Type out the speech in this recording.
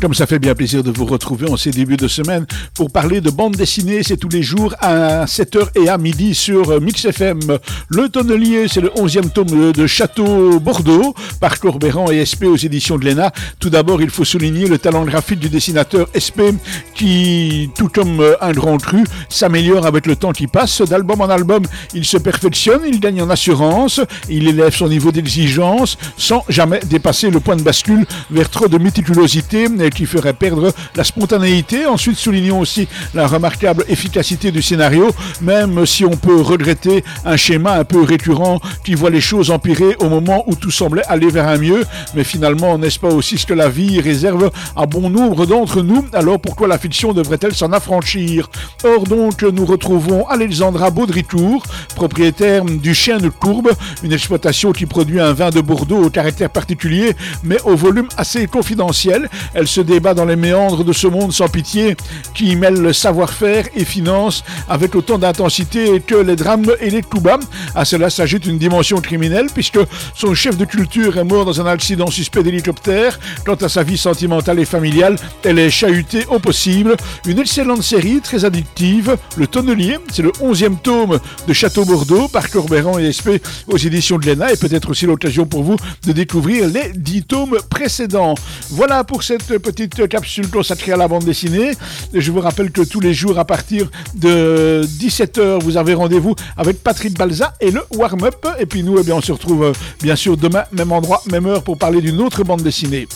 Comme ça fait bien plaisir de vous retrouver en ces débuts de semaine pour parler de bande dessinée, c'est tous les jours à 7h et à midi sur Mix FM. Le Tonnelier, c'est le 11e tome de Château Bordeaux par Corbéran et SP aux éditions de l'ENA. Tout d'abord, il faut souligner le talent graphique du dessinateur SP tout comme un grand cru, s'améliore avec le temps qui passe. D'album en album, il se perfectionne, il gagne en assurance, il élève son niveau d'exigence sans jamais dépasser le point de bascule vers trop de méticulosité qui ferait perdre la spontanéité. Ensuite, soulignons aussi la remarquable efficacité du scénario, même si on peut regretter un schéma un peu récurrent qui voit les choses empirer au moment où tout semblait aller vers un mieux. Mais finalement, n'est-ce pas aussi ce que la vie réserve à bon nombre d'entre nous? Alors pourquoi la devrait-elle s'en affranchir Or donc, nous retrouvons Alexandra Baudritour, propriétaire du Chien de Courbe, une exploitation qui produit un vin de Bordeaux au caractère particulier, mais au volume assez confidentiel. Elle se débat dans les méandres de ce monde sans pitié qui mêle le savoir-faire et finance avec autant d'intensité que les drames et les coups bas. À cela s'ajoute une dimension criminelle puisque son chef de culture est mort dans un accident suspect d'hélicoptère. Quant à sa vie sentimentale et familiale, elle est chahutée au possible. Une excellente série, très addictive. Le Tonnelier, c'est le 11e tome de Château Bordeaux par Corbéran et SP aux éditions de l'ENA et peut-être aussi l'occasion pour vous de découvrir les 10 tomes précédents. Voilà pour cette petite capsule consacrée à la bande dessinée. Je vous rappelle que tous les jours à partir de 17h, vous avez rendez-vous avec Patrick Balza et le warm-up. Et puis nous, eh bien, on se retrouve euh, bien sûr demain, même endroit, même heure pour parler d'une autre bande dessinée.